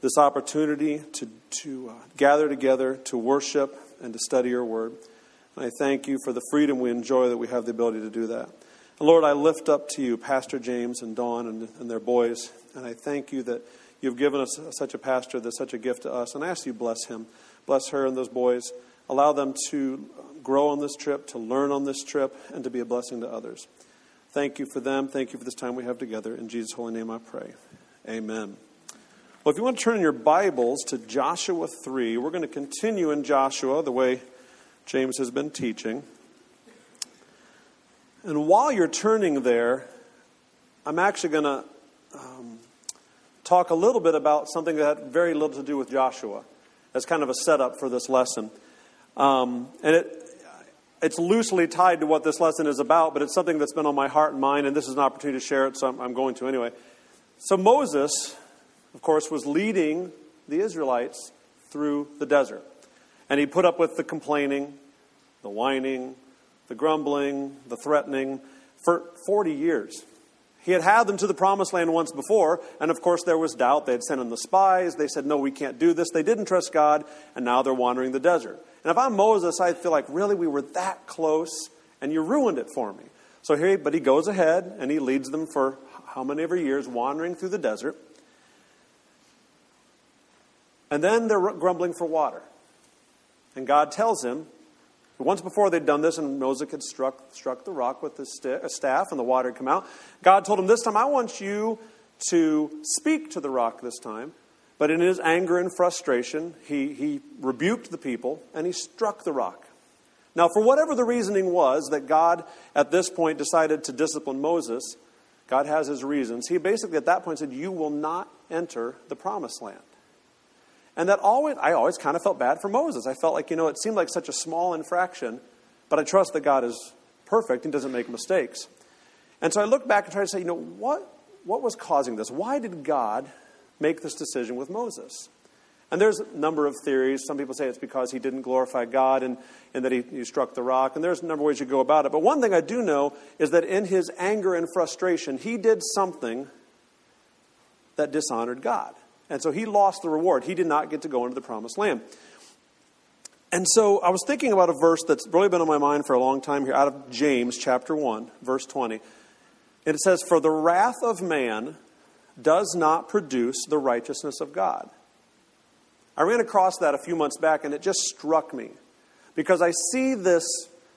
this opportunity to, to uh, gather together, to worship, and to study your word. And I thank you for the freedom we enjoy that we have the ability to do that. And Lord, I lift up to you Pastor James and Dawn and, and their boys, and I thank you that you've given us such a pastor that's such a gift to us. And I ask you bless him, bless her and those boys. Allow them to grow on this trip, to learn on this trip, and to be a blessing to others. Thank you for them. Thank you for this time we have together. In Jesus' holy name I pray. Amen. Well, if you want to turn in your Bibles to Joshua 3, we're going to continue in Joshua the way James has been teaching. And while you're turning there, I'm actually going to um, talk a little bit about something that had very little to do with Joshua as kind of a setup for this lesson. Um, and it, it's loosely tied to what this lesson is about, but it's something that's been on my heart and mind, and this is an opportunity to share it, so I'm, I'm going to anyway. So, Moses, of course, was leading the Israelites through the desert. And he put up with the complaining, the whining, the grumbling, the threatening for 40 years. He had had them to the promised land once before, and of course there was doubt. They had sent in the spies. They said, No, we can't do this. They didn't trust God, and now they're wandering the desert. And if I'm Moses, I feel like, really, we were that close, and you ruined it for me. So here, but he goes ahead and he leads them for how many ever years wandering through the desert. And then they're grumbling for water. And God tells him, once before they'd done this, and Moses had struck, struck the rock with his staff, and the water had come out. God told him, This time I want you to speak to the rock this time. But in his anger and frustration, he, he rebuked the people and he struck the rock. Now, for whatever the reasoning was that God at this point decided to discipline Moses, God has his reasons. He basically at that point said, You will not enter the promised land. And that always, I always kind of felt bad for Moses. I felt like, you know, it seemed like such a small infraction, but I trust that God is perfect and doesn't make mistakes. And so I look back and try to say, you know, what, what was causing this? Why did God make this decision with Moses. And there's a number of theories. Some people say it's because he didn't glorify God and, and that he, he struck the rock. And there's a number of ways you go about it. But one thing I do know is that in his anger and frustration, he did something that dishonored God. And so he lost the reward. He did not get to go into the promised land. And so I was thinking about a verse that's really been on my mind for a long time here out of James chapter 1, verse 20. And it says, For the wrath of man does not produce the righteousness of God. I ran across that a few months back and it just struck me because I see this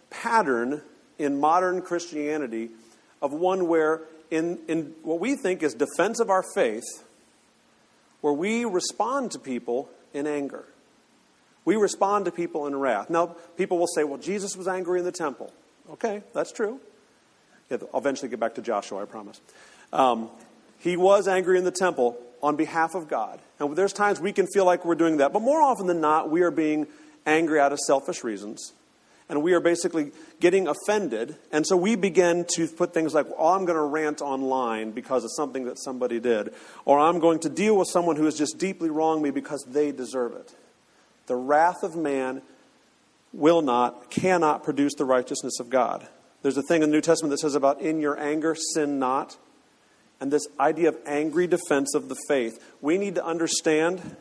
pattern in modern Christianity of one where, in, in what we think is defense of our faith, where we respond to people in anger. We respond to people in wrath. Now, people will say, well, Jesus was angry in the temple. Okay, that's true. I'll eventually get back to Joshua, I promise. Um, he was angry in the temple on behalf of God. And there's times we can feel like we're doing that, but more often than not, we are being angry out of selfish reasons. And we are basically getting offended. And so we begin to put things like, oh, I'm going to rant online because of something that somebody did. Or I'm going to deal with someone who has just deeply wronged me because they deserve it. The wrath of man will not, cannot produce the righteousness of God. There's a thing in the New Testament that says about in your anger, sin not and this idea of angry defense of the faith. We need to understand,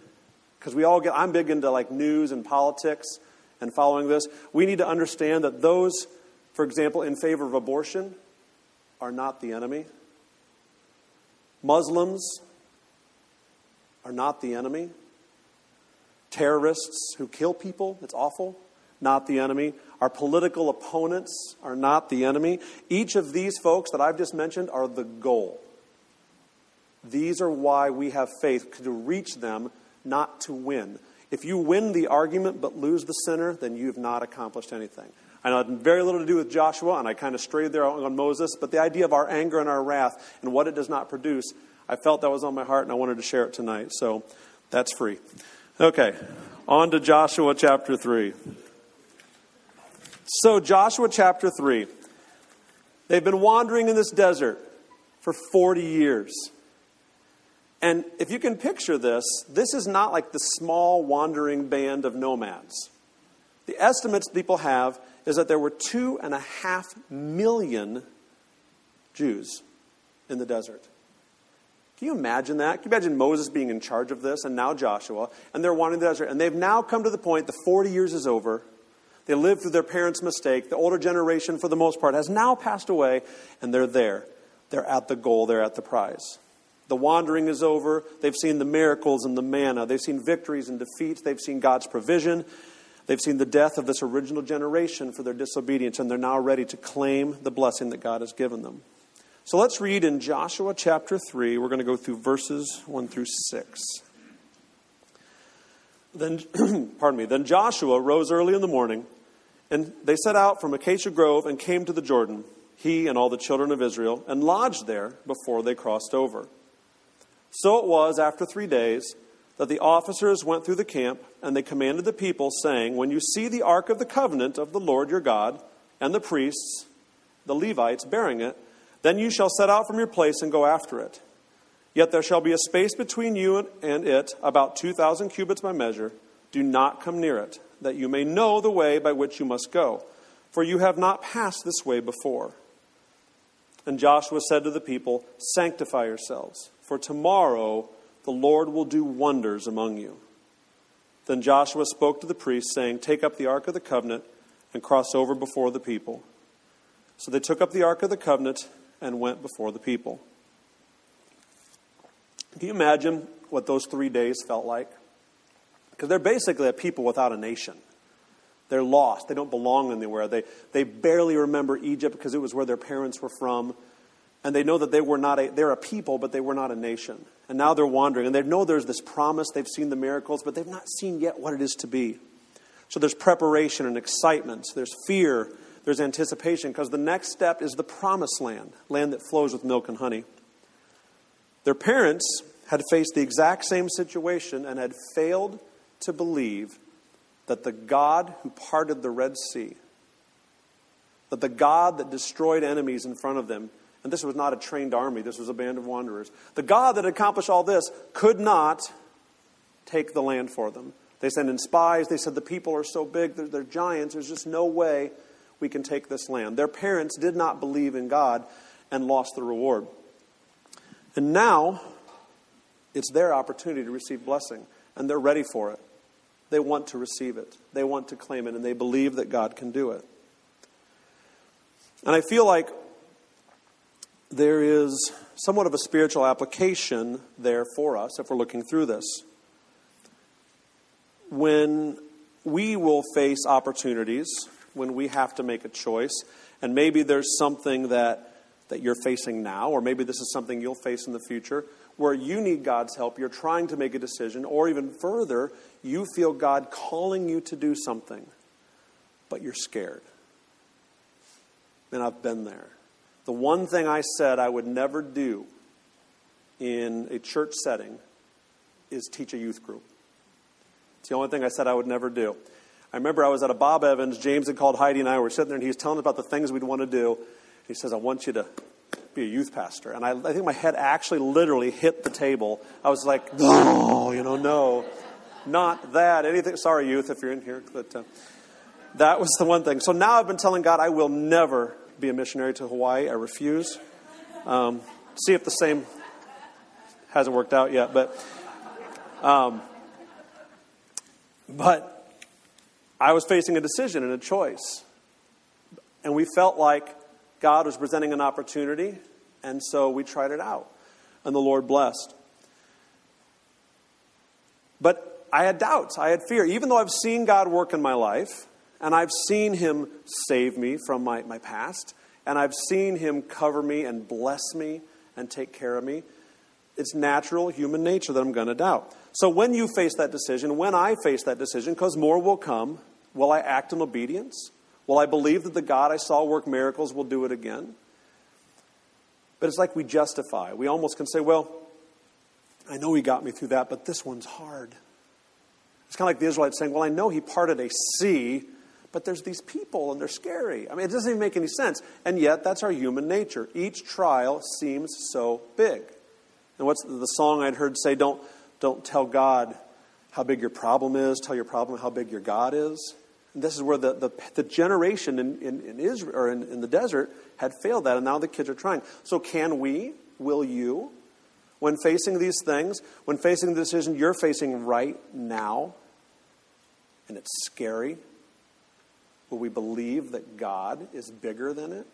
because we all get, I'm big into like news and politics and following this. We need to understand that those, for example, in favor of abortion, are not the enemy. Muslims are not the enemy. Terrorists who kill people, it's awful, not the enemy. Our political opponents are not the enemy. Each of these folks that I've just mentioned are the goal. These are why we have faith to reach them, not to win. If you win the argument but lose the sinner, then you have not accomplished anything. I know it had very little to do with Joshua, and I kind of strayed there on Moses, but the idea of our anger and our wrath and what it does not produce, I felt that was on my heart, and I wanted to share it tonight. So that's free. Okay, on to Joshua chapter 3. So, Joshua chapter 3. They've been wandering in this desert for 40 years. And if you can picture this, this is not like the small wandering band of nomads. The estimates people have is that there were two and a half million Jews in the desert. Can you imagine that? Can you imagine Moses being in charge of this and now Joshua? And they're wandering the desert. And they've now come to the point, the 40 years is over. They lived through their parents' mistake. The older generation, for the most part, has now passed away, and they're there. They're at the goal, they're at the prize. The wandering is over. They've seen the miracles and the manna. They've seen victories and defeats. They've seen God's provision. They've seen the death of this original generation for their disobedience, and they're now ready to claim the blessing that God has given them. So let's read in Joshua chapter 3. We're going to go through verses 1 through 6. Then, pardon me, then Joshua rose early in the morning, and they set out from Acacia Grove and came to the Jordan, he and all the children of Israel, and lodged there before they crossed over. So it was after three days that the officers went through the camp, and they commanded the people, saying, When you see the ark of the covenant of the Lord your God, and the priests, the Levites, bearing it, then you shall set out from your place and go after it. Yet there shall be a space between you and it, about 2,000 cubits by measure. Do not come near it, that you may know the way by which you must go, for you have not passed this way before. And Joshua said to the people, Sanctify yourselves, for tomorrow the Lord will do wonders among you. Then Joshua spoke to the priests, saying, Take up the ark of the covenant and cross over before the people. So they took up the ark of the covenant and went before the people. Can you imagine what those three days felt like? Because they're basically a people without a nation. They're lost. They don't belong anywhere. They, they barely remember Egypt because it was where their parents were from. And they know that they were not a, they're a people, but they were not a nation. And now they're wandering. And they know there's this promise. They've seen the miracles, but they've not seen yet what it is to be. So there's preparation and excitement. There's fear. There's anticipation because the next step is the promised land, land that flows with milk and honey. Their parents had faced the exact same situation and had failed to believe that the God who parted the Red Sea, that the God that destroyed enemies in front of them, and this was not a trained army, this was a band of wanderers. The God that accomplished all this could not take the land for them. They sent in spies. They said, The people are so big, they're, they're giants. There's just no way we can take this land. Their parents did not believe in God and lost the reward. And now, it's their opportunity to receive blessing, and they're ready for it. They want to receive it, they want to claim it, and they believe that God can do it. And I feel like there is somewhat of a spiritual application there for us if we're looking through this. When we will face opportunities, when we have to make a choice, and maybe there's something that, that you're facing now, or maybe this is something you'll face in the future, where you need God's help, you're trying to make a decision, or even further, you feel God calling you to do something, but you're scared. And I've been there. The one thing I said I would never do in a church setting is teach a youth group. It's the only thing I said I would never do. I remember I was at a Bob Evans. James had called Heidi and I. were sitting there, and he was telling us about the things we'd want to do. He says, I want you to be a youth pastor. And I, I think my head actually literally hit the table. I was like, no, you know, no, not that. Anything. Sorry, youth, if you're in here. But uh, that was the one thing. So now I've been telling God I will never be a missionary to Hawaii. I refuse. Um, see if the same hasn't worked out yet. But, um, but I was facing a decision and a choice. And we felt like God was presenting an opportunity, and so we tried it out. And the Lord blessed. But I had doubts, I had fear. Even though I've seen God work in my life, and I've seen Him save me from my, my past, and I've seen Him cover me and bless me and take care of me, it's natural human nature that I'm going to doubt. So when you face that decision, when I face that decision, because more will come, will I act in obedience? Will I believe that the God I saw work miracles will do it again? But it's like we justify. We almost can say, well, I know he got me through that, but this one's hard. It's kind of like the Israelites saying, well, I know he parted a sea, but there's these people and they're scary. I mean, it doesn't even make any sense. And yet, that's our human nature. Each trial seems so big. And what's the song I'd heard say, don't, don't tell God how big your problem is, tell your problem how big your God is. And this is where the, the, the generation in, in, in Israel, or in, in the desert had failed that, and now the kids are trying. So, can we, will you, when facing these things, when facing the decision you're facing right now, and it's scary, will we believe that God is bigger than it?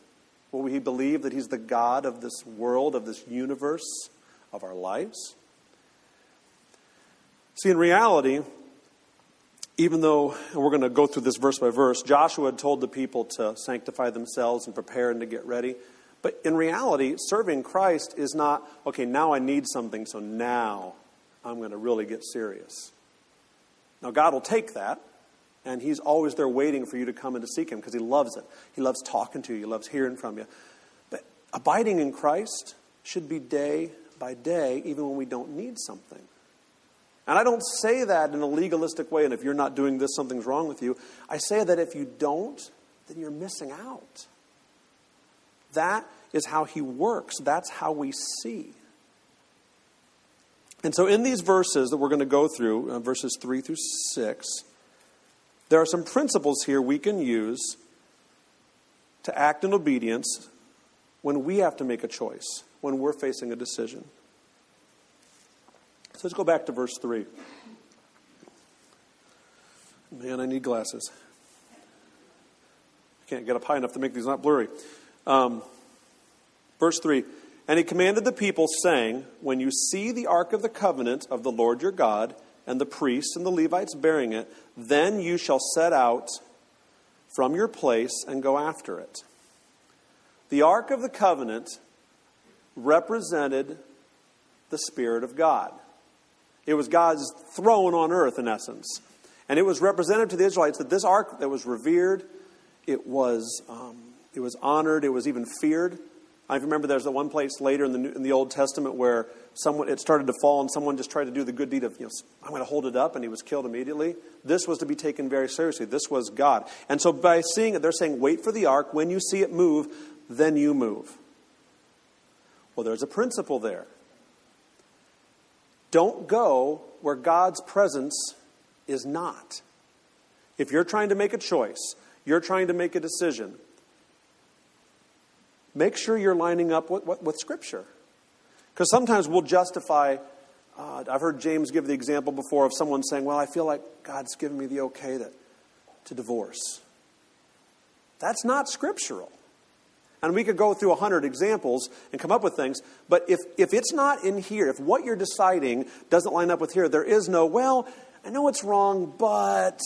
Will we believe that He's the God of this world, of this universe, of our lives? See, in reality, even though, and we're going to go through this verse by verse, Joshua had told the people to sanctify themselves and prepare and to get ready. But in reality, serving Christ is not, okay, now I need something, so now I'm going to really get serious. Now, God will take that, and He's always there waiting for you to come and to seek Him because He loves it. He loves talking to you, He loves hearing from you. But abiding in Christ should be day by day, even when we don't need something. And I don't say that in a legalistic way, and if you're not doing this, something's wrong with you. I say that if you don't, then you're missing out. That is how he works, that's how we see. And so, in these verses that we're going to go through, uh, verses 3 through 6, there are some principles here we can use to act in obedience when we have to make a choice, when we're facing a decision. So let's go back to verse 3. Man, I need glasses. I can't get up high enough to make these not blurry. Um, verse 3 And he commanded the people, saying, When you see the ark of the covenant of the Lord your God, and the priests and the Levites bearing it, then you shall set out from your place and go after it. The ark of the covenant represented the Spirit of God. It was God's throne on earth, in essence. And it was represented to the Israelites that this ark that was revered, it was, um, it was honored, it was even feared. I remember there's that one place later in the, in the Old Testament where someone, it started to fall and someone just tried to do the good deed of, you know, I'm going to hold it up, and he was killed immediately. This was to be taken very seriously. This was God. And so by seeing it, they're saying, wait for the ark. When you see it move, then you move. Well, there's a principle there. Don't go where God's presence is not. If you're trying to make a choice, you're trying to make a decision, make sure you're lining up with, with, with Scripture. Because sometimes we'll justify. Uh, I've heard James give the example before of someone saying, Well, I feel like God's given me the okay to, to divorce. That's not scriptural. And we could go through a hundred examples and come up with things, but if, if it's not in here, if what you're deciding doesn't line up with here, there is no, well, I know it's wrong, but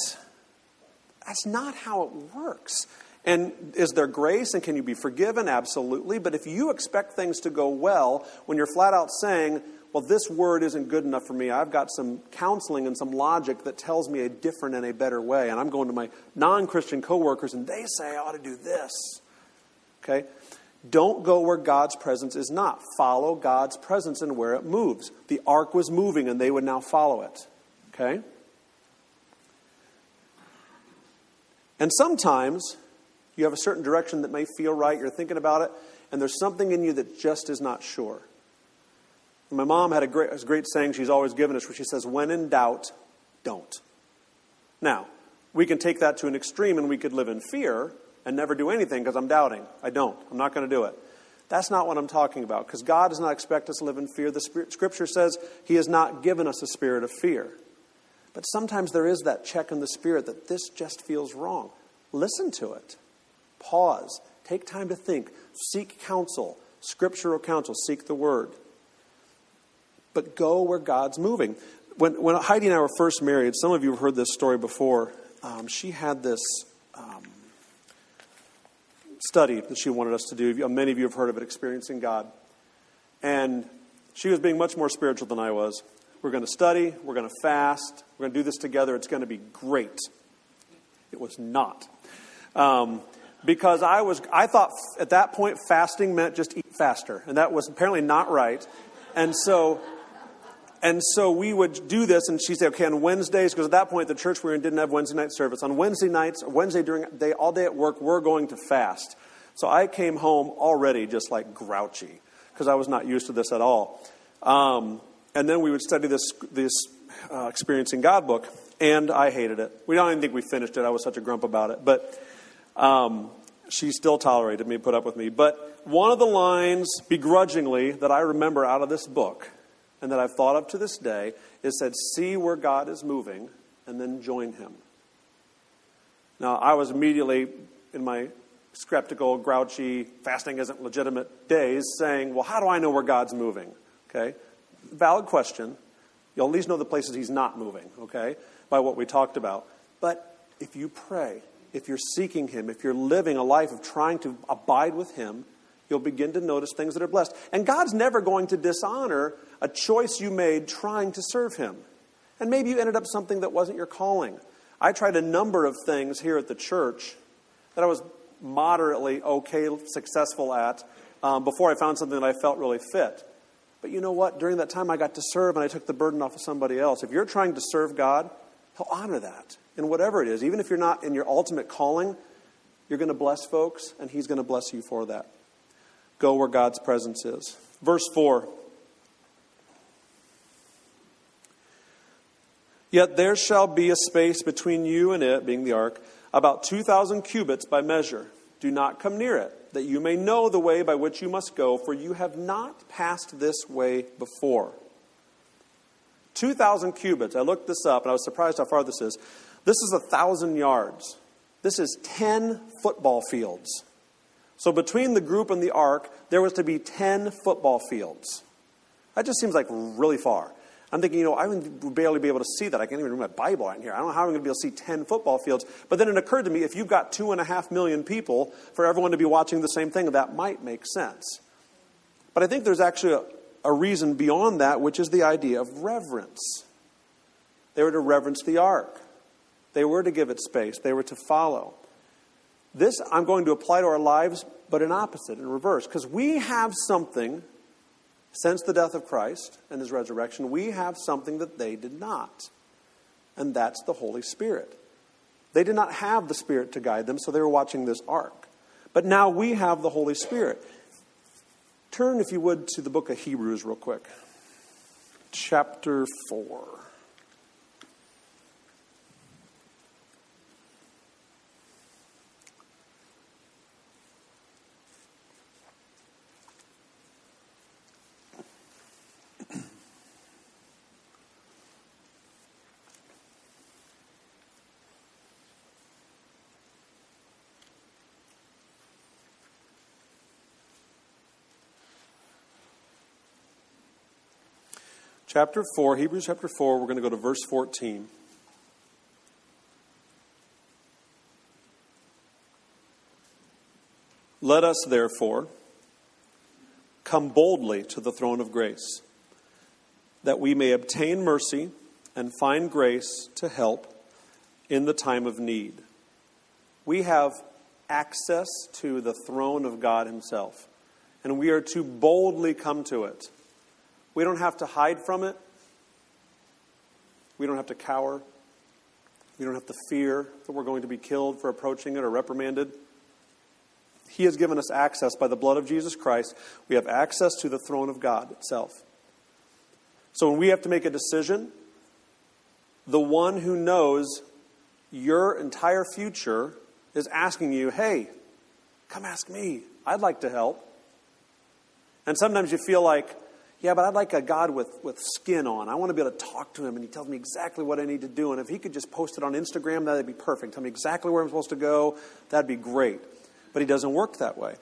that's not how it works. And is there grace and can you be forgiven? Absolutely. But if you expect things to go well when you're flat out saying, well, this word isn't good enough for me. I've got some counseling and some logic that tells me a different and a better way. And I'm going to my non Christian coworkers and they say I ought to do this. Okay? Don't go where God's presence is not. Follow God's presence and where it moves. The ark was moving and they would now follow it. Okay? And sometimes you have a certain direction that may feel right, you're thinking about it, and there's something in you that just is not sure. My mom had a great, a great saying she's always given us where she says, When in doubt, don't. Now, we can take that to an extreme and we could live in fear and never do anything because I'm doubting. I don't. I'm not going to do it. That's not what I'm talking about because God does not expect us to live in fear. The spirit, scripture says He has not given us a spirit of fear. But sometimes there is that check in the spirit that this just feels wrong. Listen to it. Pause. Take time to think. Seek counsel, scriptural counsel. Seek the word. But go where God's moving. When, when Heidi and I were first married, some of you have heard this story before. Um, she had this um, study that she wanted us to do. Many of you have heard of it, Experiencing God. And she was being much more spiritual than I was. We're going to study, we're going to fast, we're going to do this together. It's going to be great. It was not. Um, because I was, I thought at that point fasting meant just eat faster, and that was apparently not right. And so and so we would do this, and she'd say, okay, on Wednesdays, because at that point the church we were in didn't have Wednesday night service. On Wednesday nights, Wednesday during day, all day at work, we're going to fast. So I came home already just like grouchy, because I was not used to this at all. Um, and then we would study this, this uh, Experiencing God book, and I hated it. We don't even think we finished it. I was such a grump about it. But um, she still tolerated me, put up with me. But one of the lines, begrudgingly, that I remember out of this book and that I've thought of to this day is said, see where God is moving and then join him. Now, I was immediately in my skeptical, grouchy, fasting isn't legitimate days saying, well, how do I know where God's moving? Okay? Valid question. You'll at least know the places he's not moving, okay, by what we talked about. But if you pray, if you're seeking him, if you're living a life of trying to abide with him, you'll begin to notice things that are blessed. And God's never going to dishonor a choice you made trying to serve him. And maybe you ended up something that wasn't your calling. I tried a number of things here at the church that I was moderately okay, successful at um, before I found something that I felt really fit. But you know what? During that time, I got to serve and I took the burden off of somebody else. If you're trying to serve God, He'll honor that in whatever it is. Even if you're not in your ultimate calling, you're going to bless folks and He's going to bless you for that. Go where God's presence is. Verse 4. Yet there shall be a space between you and it, being the ark, about 2,000 cubits by measure. Do not come near it, that you may know the way by which you must go, for you have not passed this way before. 2,000 cubits. I looked this up and I was surprised how far this is. This is a 1,000 yards. This is 10 football fields. So between the group and the ark, there was to be 10 football fields. That just seems like really far. I'm thinking, you know, I would barely be able to see that. I can't even read my Bible out here. I don't know how I'm going to be able to see 10 football fields. But then it occurred to me if you've got two and a half million people, for everyone to be watching the same thing, that might make sense. But I think there's actually a, reason beyond that, which is the idea of reverence. They were to reverence the ark, they were to give it space, they were to follow. This I'm going to apply to our lives, but in opposite, in reverse, because we have something since the death of Christ and his resurrection, we have something that they did not, and that's the Holy Spirit. They did not have the Spirit to guide them, so they were watching this ark. But now we have the Holy Spirit. Turn, if you would, to the book of Hebrews, real quick. Chapter 4. Chapter 4, Hebrews chapter 4, we're going to go to verse 14. Let us, therefore, come boldly to the throne of grace, that we may obtain mercy and find grace to help in the time of need. We have access to the throne of God Himself, and we are to boldly come to it. We don't have to hide from it. We don't have to cower. We don't have to fear that we're going to be killed for approaching it or reprimanded. He has given us access by the blood of Jesus Christ. We have access to the throne of God itself. So when we have to make a decision, the one who knows your entire future is asking you, hey, come ask me. I'd like to help. And sometimes you feel like, yeah, but I'd like a God with, with skin on. I want to be able to talk to him and he tells me exactly what I need to do. And if he could just post it on Instagram, that'd be perfect. Tell me exactly where I'm supposed to go. That'd be great. But he doesn't work that way.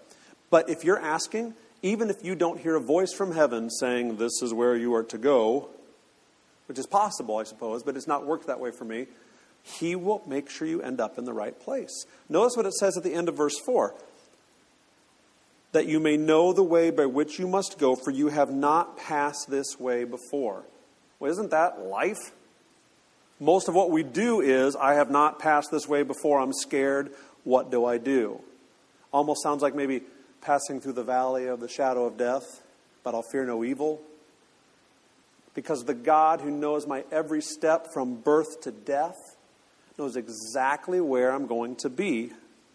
But if you're asking, even if you don't hear a voice from heaven saying, This is where you are to go, which is possible, I suppose, but it's not worked that way for me, he will make sure you end up in the right place. Notice what it says at the end of verse 4 that you may know the way by which you must go, for you have not passed this way before. Well, isn't that life? Most of what we do is, I have not passed this way before, I'm scared, what do I do? Almost sounds like maybe passing through the valley of the shadow of death, but I'll fear no evil. Because the God who knows my every step from birth to death knows exactly where I'm going to be,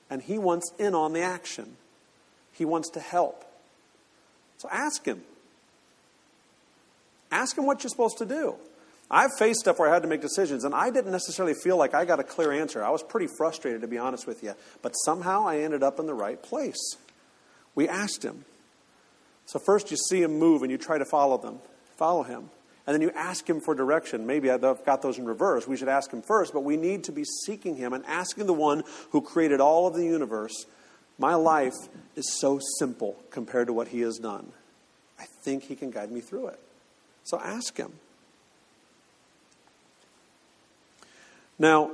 and He wants in on the action. He wants to help. So ask Him. Ask Him what you're supposed to do. I've faced stuff where I had to make decisions, and I didn't necessarily feel like I got a clear answer. I was pretty frustrated, to be honest with you. But somehow I ended up in the right place. We asked Him. So, first you see Him move and you try to follow them. follow him. And then you ask him for direction. Maybe I've got those in reverse. We should ask him first, but we need to be seeking him and asking the one who created all of the universe. My life is so simple compared to what he has done. I think he can guide me through it. So ask him. Now,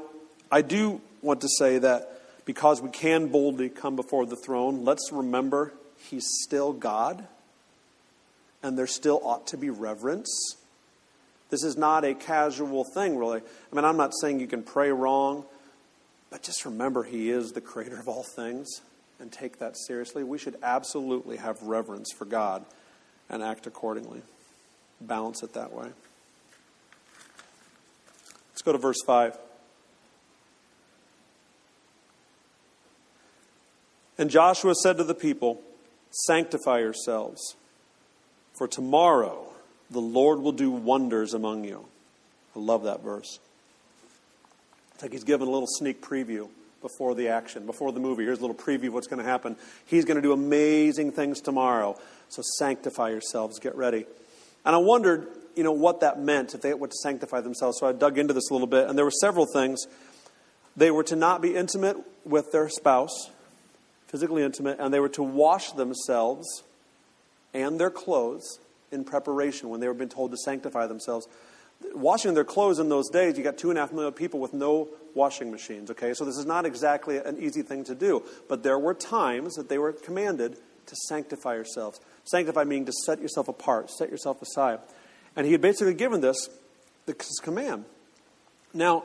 I do want to say that because we can boldly come before the throne, let's remember he's still God, and there still ought to be reverence. This is not a casual thing, really. I mean, I'm not saying you can pray wrong, but just remember he is the creator of all things and take that seriously. We should absolutely have reverence for God and act accordingly. Balance it that way. Let's go to verse 5. And Joshua said to the people, Sanctify yourselves, for tomorrow the Lord will do wonders among you. I love that verse. It's like he's given a little sneak preview before the action, before the movie. Here's a little preview of what's going to happen. He's going to do amazing things tomorrow. So sanctify yourselves, get ready. And I wondered, you know, what that meant if they were to sanctify themselves. So I dug into this a little bit, and there were several things. They were to not be intimate with their spouse, physically intimate, and they were to wash themselves and their clothes in preparation when they were being told to sanctify themselves. Washing their clothes in those days, you got two and a half million people with no washing machines, okay? So this is not exactly an easy thing to do. But there were times that they were commanded to sanctify yourselves. Sanctify meaning to set yourself apart, set yourself aside. And he had basically given this, this command. Now,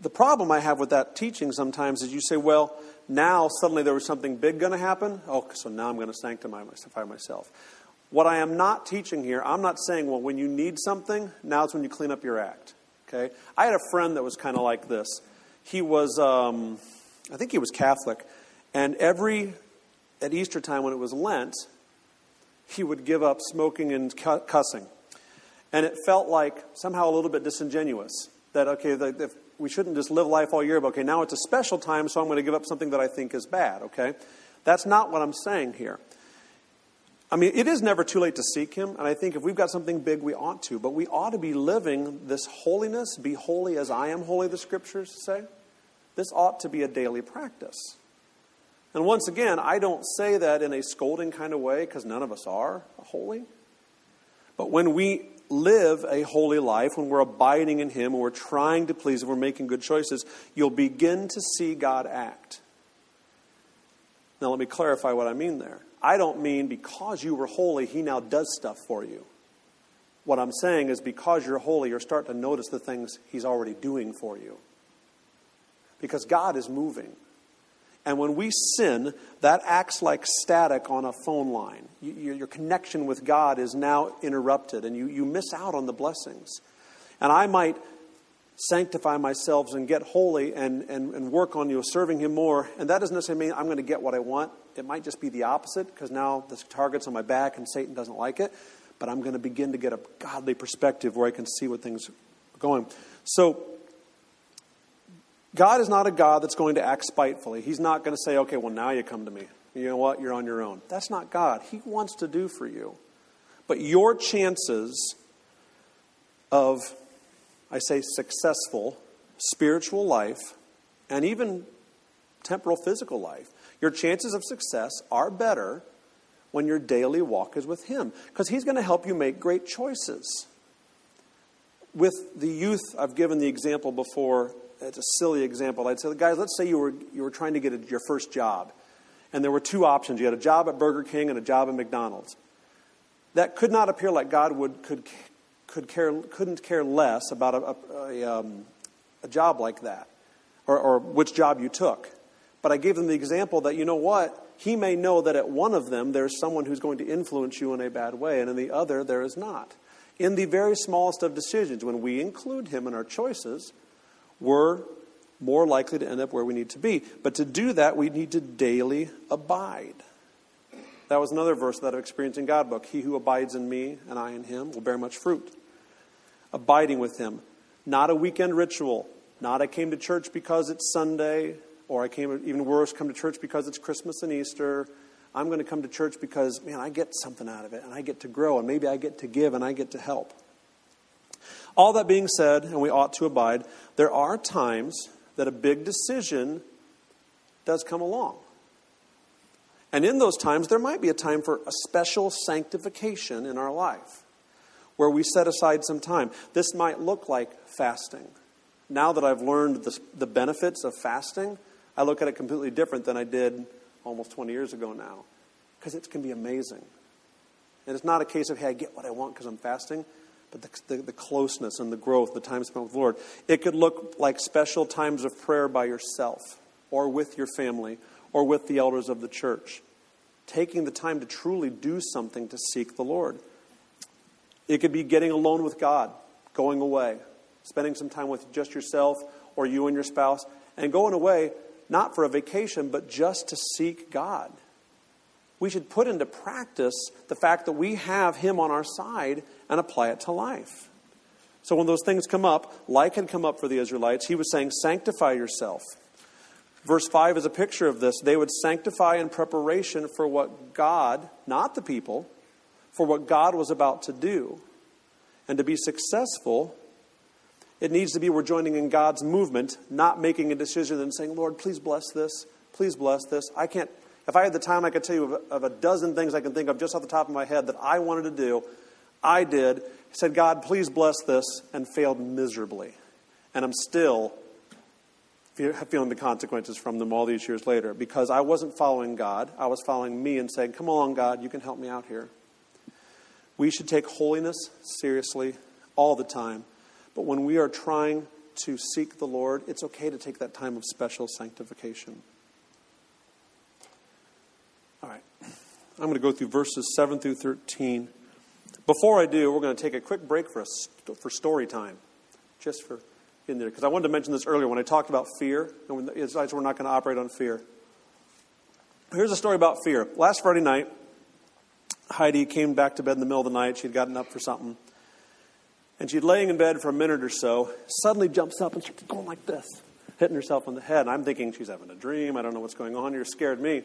the problem I have with that teaching sometimes is you say, well, now suddenly there was something big going to happen. Oh, so now I'm going to sanctify myself. What I am not teaching here, I'm not saying, well, when you need something, now it's when you clean up your act. Okay? I had a friend that was kind of like this. He was, um, I think he was Catholic, and every, at Easter time when it was Lent, he would give up smoking and cussing. And it felt like somehow a little bit disingenuous that, okay, the, we shouldn't just live life all year, but okay, now it's a special time, so I'm going to give up something that I think is bad, okay? That's not what I'm saying here. I mean, it is never too late to seek Him, and I think if we've got something big, we ought to. But we ought to be living this holiness, be holy as I am holy, the scriptures say. This ought to be a daily practice. And once again, I don't say that in a scolding kind of way, because none of us are holy. But when we live a holy life, when we're abiding in Him, when we're trying to please Him, we're making good choices, you'll begin to see God act. Now, let me clarify what I mean there. I don't mean because you were holy, He now does stuff for you. What I'm saying is because you're holy, you're starting to notice the things He's already doing for you. Because God is moving. And when we sin, that acts like static on a phone line. You, your connection with God is now interrupted, and you, you miss out on the blessings. And I might sanctify myself and get holy and, and, and work on you serving Him more. And that doesn't necessarily mean I'm going to get what I want. It might just be the opposite because now the target's on my back and Satan doesn't like it. But I'm going to begin to get a godly perspective where I can see what things are going. So, God is not a God that's going to act spitefully. He's not going to say, okay, well, now you come to me. You know what? You're on your own. That's not God. He wants to do for you. But your chances of, I say, successful spiritual life and even temporal physical life, your chances of success are better when your daily walk is with Him because He's going to help you make great choices. With the youth, I've given the example before it's a silly example. I'd say, guys, let's say you were, you were trying to get a, your first job, and there were two options. You had a job at Burger King and a job at McDonald's. That could not appear like God would, could, could care, couldn't care less about a, a, a, um, a job like that, or, or which job you took. But I gave them the example that, you know what? He may know that at one of them there's someone who's going to influence you in a bad way, and in the other there is not. In the very smallest of decisions, when we include him in our choices, we're more likely to end up where we need to be. But to do that, we need to daily abide. That was another verse that I've experienced in God book. He who abides in me and I in him will bear much fruit. Abiding with him. Not a weekend ritual. Not I came to church because it's Sunday, or I came, even worse, come to church because it's Christmas and Easter. I'm going to come to church because, man, I get something out of it and I get to grow and maybe I get to give and I get to help. All that being said, and we ought to abide, there are times that a big decision does come along. And in those times, there might be a time for a special sanctification in our life where we set aside some time. This might look like fasting. Now that I've learned the, the benefits of fasting, I look at it completely different than I did almost 20 years ago now because it can be amazing. And it's not a case of, hey, I get what I want because I'm fasting, but the, the, the, closeness and the growth, the time spent with the Lord. It could look like special times of prayer by yourself or with your family or with the elders of the church. Taking the time to truly do something to seek the Lord. It could be getting alone with God, going away, spending some time with just yourself or you and your spouse, and going away not for a vacation, but just to seek God. We should put into practice the fact that we have Him on our side and apply it to life. So when those things come up, like had come up for the Israelites, He was saying, Sanctify yourself. Verse 5 is a picture of this. They would sanctify in preparation for what God, not the people, for what God was about to do. And to be successful, it needs to be we're joining in God's movement, not making a decision and saying, Lord, please bless this. Please bless this. I can't, if I had the time, I could tell you of a, of a dozen things I can think of just off the top of my head that I wanted to do. I did. Said, God, please bless this, and failed miserably. And I'm still feeling the consequences from them all these years later because I wasn't following God. I was following me and saying, Come along, God, you can help me out here. We should take holiness seriously all the time. But when we are trying to seek the Lord, it's okay to take that time of special sanctification. All right. I'm going to go through verses 7 through 13. Before I do, we're going to take a quick break for, a, for story time, just for in there. Because I wanted to mention this earlier when I talked about fear, and when, we're not going to operate on fear. Here's a story about fear. Last Friday night, Heidi came back to bed in the middle of the night. She'd gotten up for something. And she's laying in bed for a minute or so, suddenly jumps up and starts going like this, hitting herself on the head. And I'm thinking she's having a dream. I don't know what's going on. You're scared me.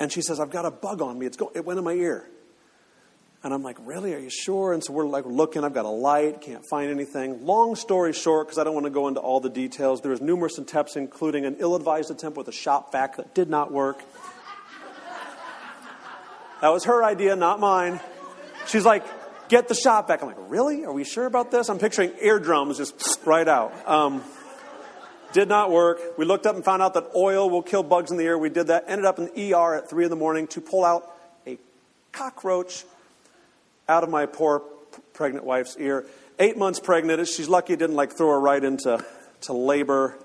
And she says, I've got a bug on me. It's go- it went in my ear. And I'm like, really? Are you sure? And so we're like looking. I've got a light, can't find anything. Long story short, because I don't want to go into all the details, there was numerous attempts, including an ill-advised attempt with a shop vac that did not work. That was her idea, not mine. She's like, get the shop vac. I'm like, really? Are we sure about this? I'm picturing eardrums just right out. Um, did not work. We looked up and found out that oil will kill bugs in the ear. We did that. Ended up in the ER at 3 in the morning to pull out a cockroach out of my poor pregnant wife's ear. Eight months pregnant. She's lucky it didn't like throw her right into to labor.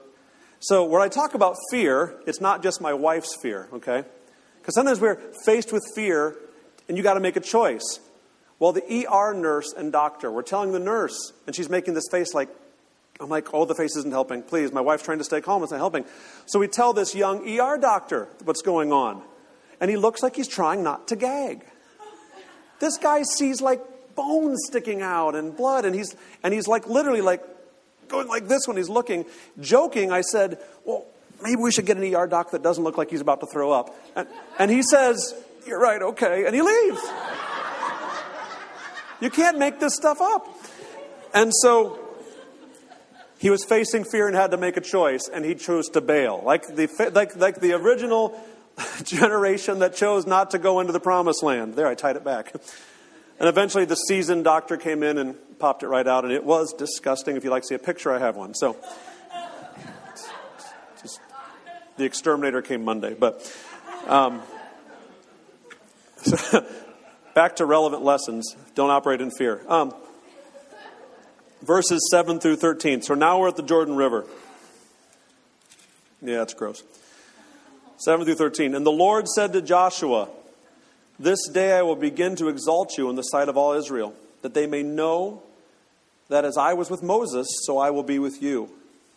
So when I talk about fear, it's not just my wife's fear, okay? Because sometimes we're faced with fear and you got to make a choice. Well, the ER nurse and doctor were telling the nurse, and she's making this face like, I'm like, oh, the face isn't helping. Please, my wife's trying to stay calm. It's not helping. So we tell this young ER doctor what's going on. And he looks like he's trying not to gag. This guy sees like bones sticking out and blood, and he's, and he's like literally like going like this when he's looking. Joking, I said, well, maybe we should get an ER doc that doesn't look like he's about to throw up. And, and he says, you're right, okay. And he leaves. You can't make this stuff up. And so he was facing fear and had to make a choice, and he chose to bail. Like the, like, like the original generation that chose not to go into the promised land. There, I tied it back. And eventually the seasoned doctor came in and popped it right out, and it was disgusting. If you'd like to see a picture, I have one. So, the exterminator came Monday. But um, back to relevant lessons. Don't operate in fear. Um, verses 7 through 13. So now we're at the Jordan River. Yeah, that's gross. 7 through 13. And the Lord said to Joshua, This day I will begin to exalt you in the sight of all Israel, that they may know that as I was with Moses, so I will be with you.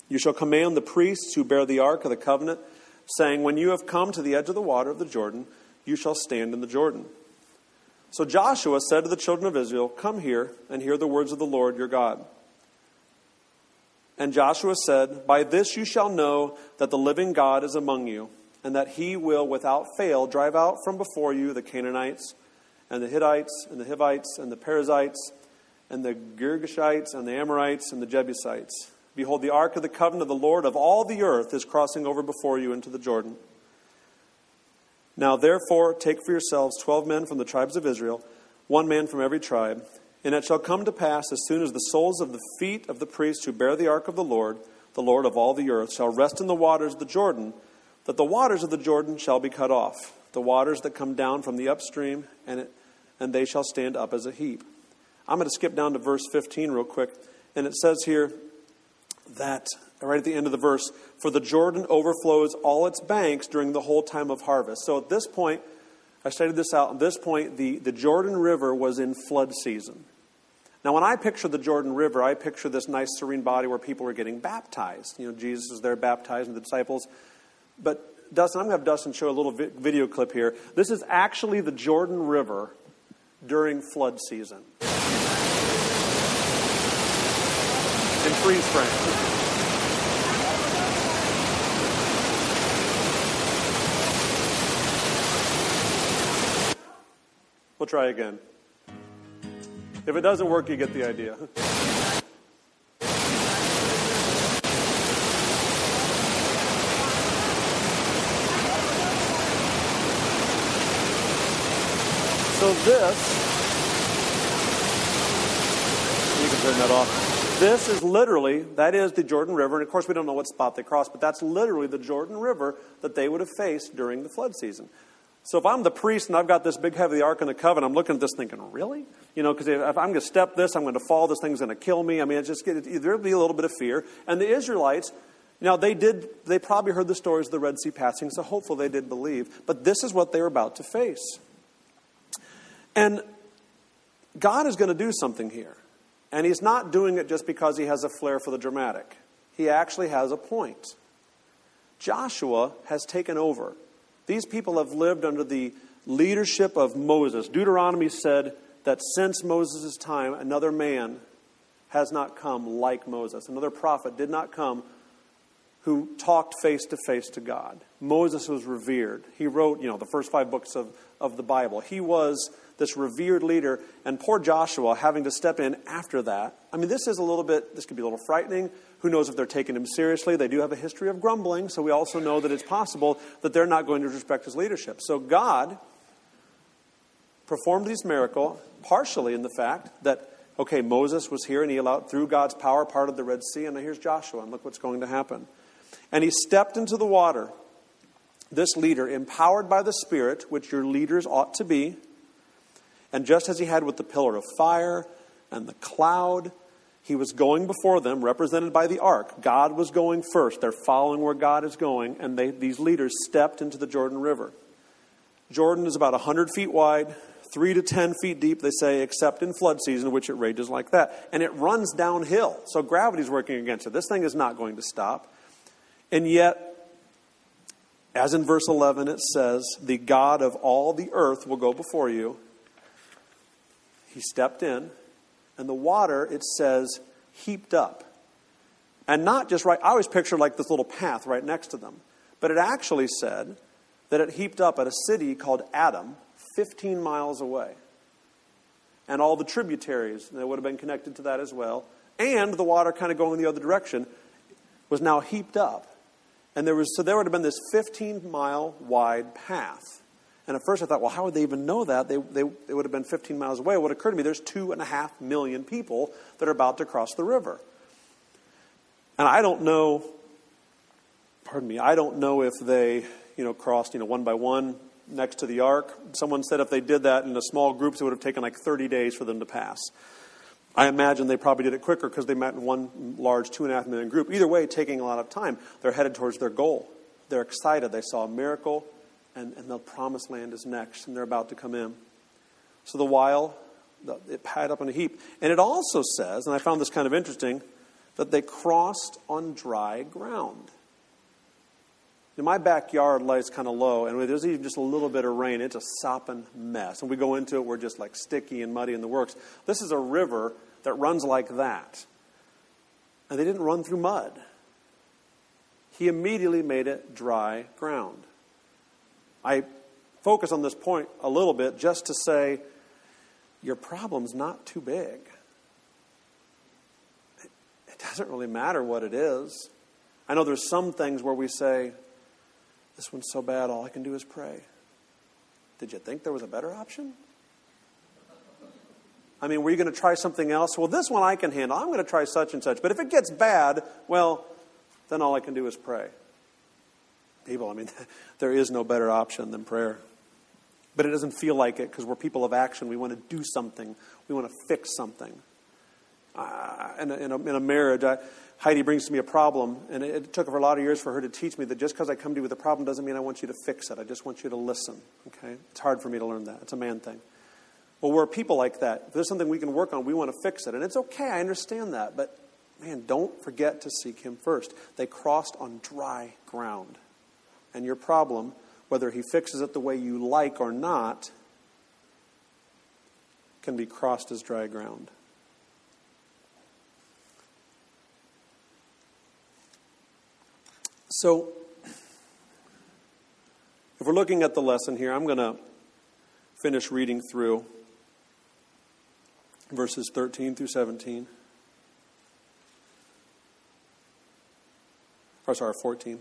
You shall command the priests who bear the ark of the covenant, saying, When you have come to the edge of the water of the Jordan, you shall stand in the Jordan. So Joshua said to the children of Israel, Come here and hear the words of the Lord your God. And Joshua said, By this you shall know that the living God is among you, and that he will without fail drive out from before you the Canaanites, and the Hittites, and the Hivites, and the Perizzites, and the Girgashites, and the Amorites, and the Jebusites. Behold, the ark of the covenant of the Lord of all the earth is crossing over before you into the Jordan. Now, therefore, take for yourselves twelve men from the tribes of Israel, one man from every tribe. And it shall come to pass, as soon as the soles of the feet of the priests who bear the ark of the Lord, the Lord of all the earth, shall rest in the waters of the Jordan, that the waters of the Jordan shall be cut off, the waters that come down from the upstream, and, it, and they shall stand up as a heap. I'm going to skip down to verse 15 real quick. And it says here that right at the end of the verse, for the Jordan overflows all its banks during the whole time of harvest. So at this point, I studied this out. At this point, the, the Jordan River was in flood season. Now, when I picture the Jordan River, I picture this nice, serene body where people are getting baptized. You know, Jesus is there baptizing the disciples. But, Dustin, I'm going to have Dustin show a little vi- video clip here. This is actually the Jordan River during flood season. In freeze frame. We'll try again. If it doesn't work, you get the idea. So this, you can turn that off. This is literally, that is the Jordan River, and of course we don't know what spot they crossed, but that's literally the Jordan River that they would have faced during the flood season. So if I'm the priest and I've got this big heavy Ark of the Covenant, I'm looking at this thinking, really? You know, because if I'm going to step this, I'm going to fall, this thing's going to kill me. I mean, it's just, there'll be a little bit of fear. And the Israelites, now they did, they probably heard the stories of the Red Sea passing, so hopefully they did believe. But this is what they were about to face. And God is going to do something here. And He's not doing it just because He has a flair for the dramatic. He actually has a point. Joshua has taken over. These people have lived under the leadership of Moses. Deuteronomy said that since Moses' time, another man has not come like Moses. Another prophet did not come who talked face to face to God. Moses was revered. He wrote, you know, the first five books of, of the Bible. He was this revered leader, and poor Joshua having to step in after that. I mean, this is a little bit, this could be a little frightening. Who knows if they're taking him seriously? They do have a history of grumbling, so we also know that it's possible that they're not going to respect his leadership. So God performed this miracle partially in the fact that, okay, Moses was here and he allowed, through God's power, part of the Red Sea, and now here's Joshua, and look what's going to happen. And he stepped into the water. This leader, empowered by the Spirit, which your leaders ought to be, and just as he had with the pillar of fire and the cloud, he was going before them, represented by the ark. God was going first. They're following where God is going, and they, these leaders stepped into the Jordan River. Jordan is about 100 feet wide, 3 to 10 feet deep, they say, except in flood season, which it rages like that. And it runs downhill, so gravity's working against it. This thing is not going to stop. And yet, as in verse 11 it says, the God of all the earth will go before you. He stepped in and the water, it says, heaped up. And not just right, I always picture like this little path right next to them. But it actually said that it heaped up at a city called Adam, 15 miles away. And all the tributaries that would have been connected to that as well, and the water kind of going the other direction, was now heaped up. And there was, so there would have been this 15 mile wide path. And at first I thought, well, how would they even know that? They, they, they would have been 15 miles away. What occurred to me, there's two and a half million people that are about to cross the river. And I don't know, pardon me, I don't know if they, you know, crossed, you know, one by one next to the ark. Someone said if they did that in a small groups, it would have taken like 30 days for them to pass. I imagine they probably did it quicker because they met in one large two and a half million group. Either way, taking a lot of time. They're headed towards their goal. They're excited. They saw a miracle and, and the promised land is next, and they're about to come in. So the while, it piled up in a heap. And it also says, and I found this kind of interesting, that they crossed on dry ground. In my backyard lies kind of low, and there's even just a little bit of rain. It's a sopping mess. And we go into it, we're just like sticky and muddy in the works. This is a river that runs like that. And they didn't run through mud. He immediately made it dry ground. I focus on this point a little bit just to say your problem's not too big. It doesn't really matter what it is. I know there's some things where we say, This one's so bad, all I can do is pray. Did you think there was a better option? I mean, were you going to try something else? Well, this one I can handle. I'm going to try such and such. But if it gets bad, well, then all I can do is pray. I mean, there is no better option than prayer. But it doesn't feel like it because we're people of action. We want to do something, we want to fix something. Uh, in, a, in, a, in, a, marriage, I, Heidi brings to me a problem, and it, it, took her a lot of years for her to teach me that just because I come to you with a problem doesn't mean I want you to fix it. I just want you to listen. Okay? It's hard for me to learn that. It's a man thing. Well, we're people like that. If there's something we can work on, we want to fix it. And it's okay, I understand that. But man, don't forget to seek Him first. They crossed on dry ground. And your problem, whether He fixes it the way you like or not, can be crossed as dry ground. So, if we're looking at the lesson here, I'm going to finish reading through verses 13 through 17. Or, sorry, 14.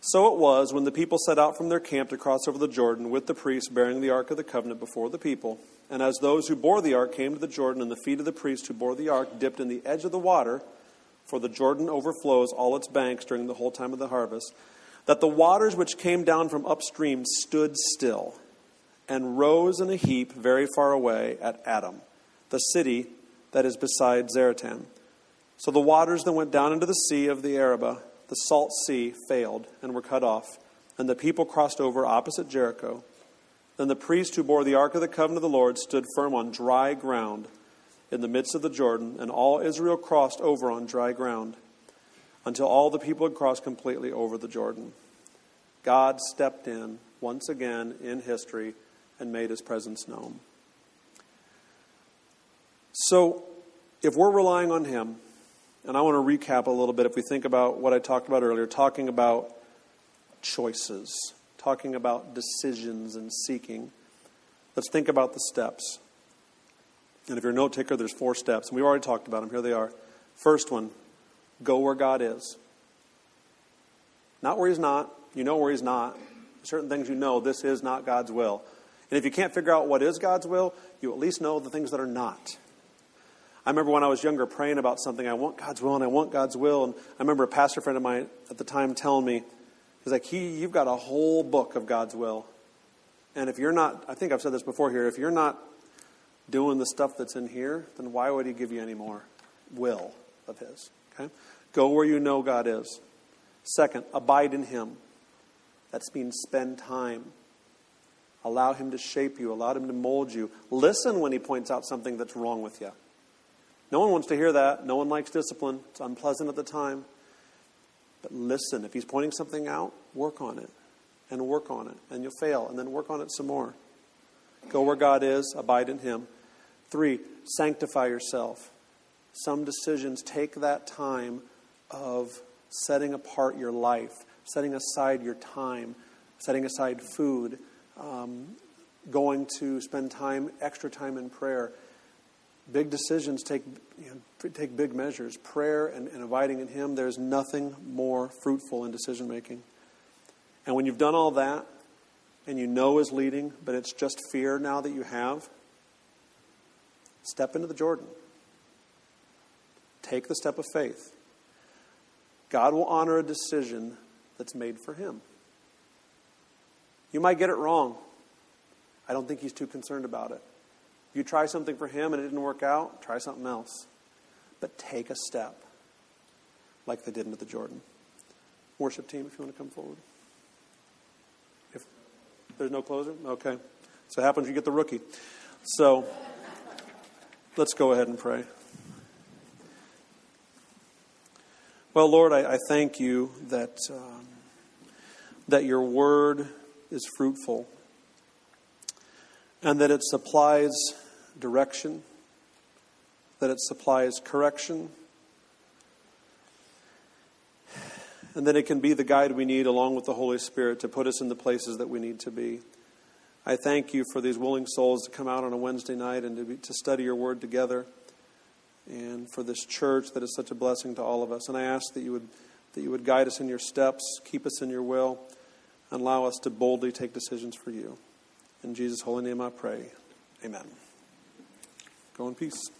So it was when the people set out from their camp to cross over the Jordan with the priests bearing the Ark of the Covenant before the people. And as those who bore the ark came to the Jordan, and the feet of the priests who bore the ark dipped in the edge of the water, for the Jordan overflows all its banks during the whole time of the harvest, that the waters which came down from upstream stood still and rose in a heap very far away at Adam the city that is beside Zaretan. So the waters that went down into the sea of the Arabah, the salt sea, failed and were cut off, and the people crossed over opposite Jericho. Then the priest who bore the ark of the covenant of the Lord stood firm on dry ground in the midst of the Jordan, and all Israel crossed over on dry ground until all the people had crossed completely over the Jordan. God stepped in once again in history and made his presence known. So, if we're relying on Him, and I want to recap a little bit if we think about what I talked about earlier, talking about choices, talking about decisions and seeking. Let's think about the steps. And if you're a note taker, there's four steps, and we've already talked about them. Here they are. First one go where God is. Not where He's not. You know where He's not. Certain things you know this is not God's will. And if you can't figure out what is God's will, you at least know the things that are not. I remember when I was younger praying about something, I want God's will and I want God's will. And I remember a pastor friend of mine at the time telling me, he's like, he, you've got a whole book of God's will. And if you're not, I think I've said this before here, if you're not doing the stuff that's in here, then why would he give you any more will of his? Okay? Go where you know God is. Second, abide in him. That means spend time. Allow him to shape you, allow him to mold you. Listen when he points out something that's wrong with you. No one wants to hear that. No one likes discipline. It's unpleasant at the time. But listen, if he's pointing something out, work on it. And work on it. And you'll fail. And then work on it some more. Go where God is, abide in him. Three, sanctify yourself. Some decisions take that time of setting apart your life, setting aside your time, setting aside food, um, going to spend time, extra time in prayer. Big decisions take, you know, take big measures. Prayer and, and abiding in Him, there's nothing more fruitful in decision making. And when you've done all that, and you know is leading, but it's just fear now that you have, step into the Jordan. Take the step of faith. God will honor a decision that's made for Him. You might get it wrong. I don't think He's too concerned about it. If you try something for Him and it didn't work out, try something else. But take a step like they did into the Jordan. Worship team, if you want to come forward. If there's no closer, okay. So it happens you get the rookie. So let's go ahead and pray. Well, Lord, I, I thank you that, um, that your word is fruitful and that it supplies direction, that it supplies correction, and then it can be the guide we need along with the Holy Spirit to put us in the places that we need to be. I thank you for these willing souls to come out on a Wednesday night and to, be, to study your word together, and for this church that is such a blessing to all of us. And I ask that you would, that you would guide us in your steps, keep us in your will, and allow us to boldly take decisions for you. In Jesus' holy name I pray. Amen. Go in peace.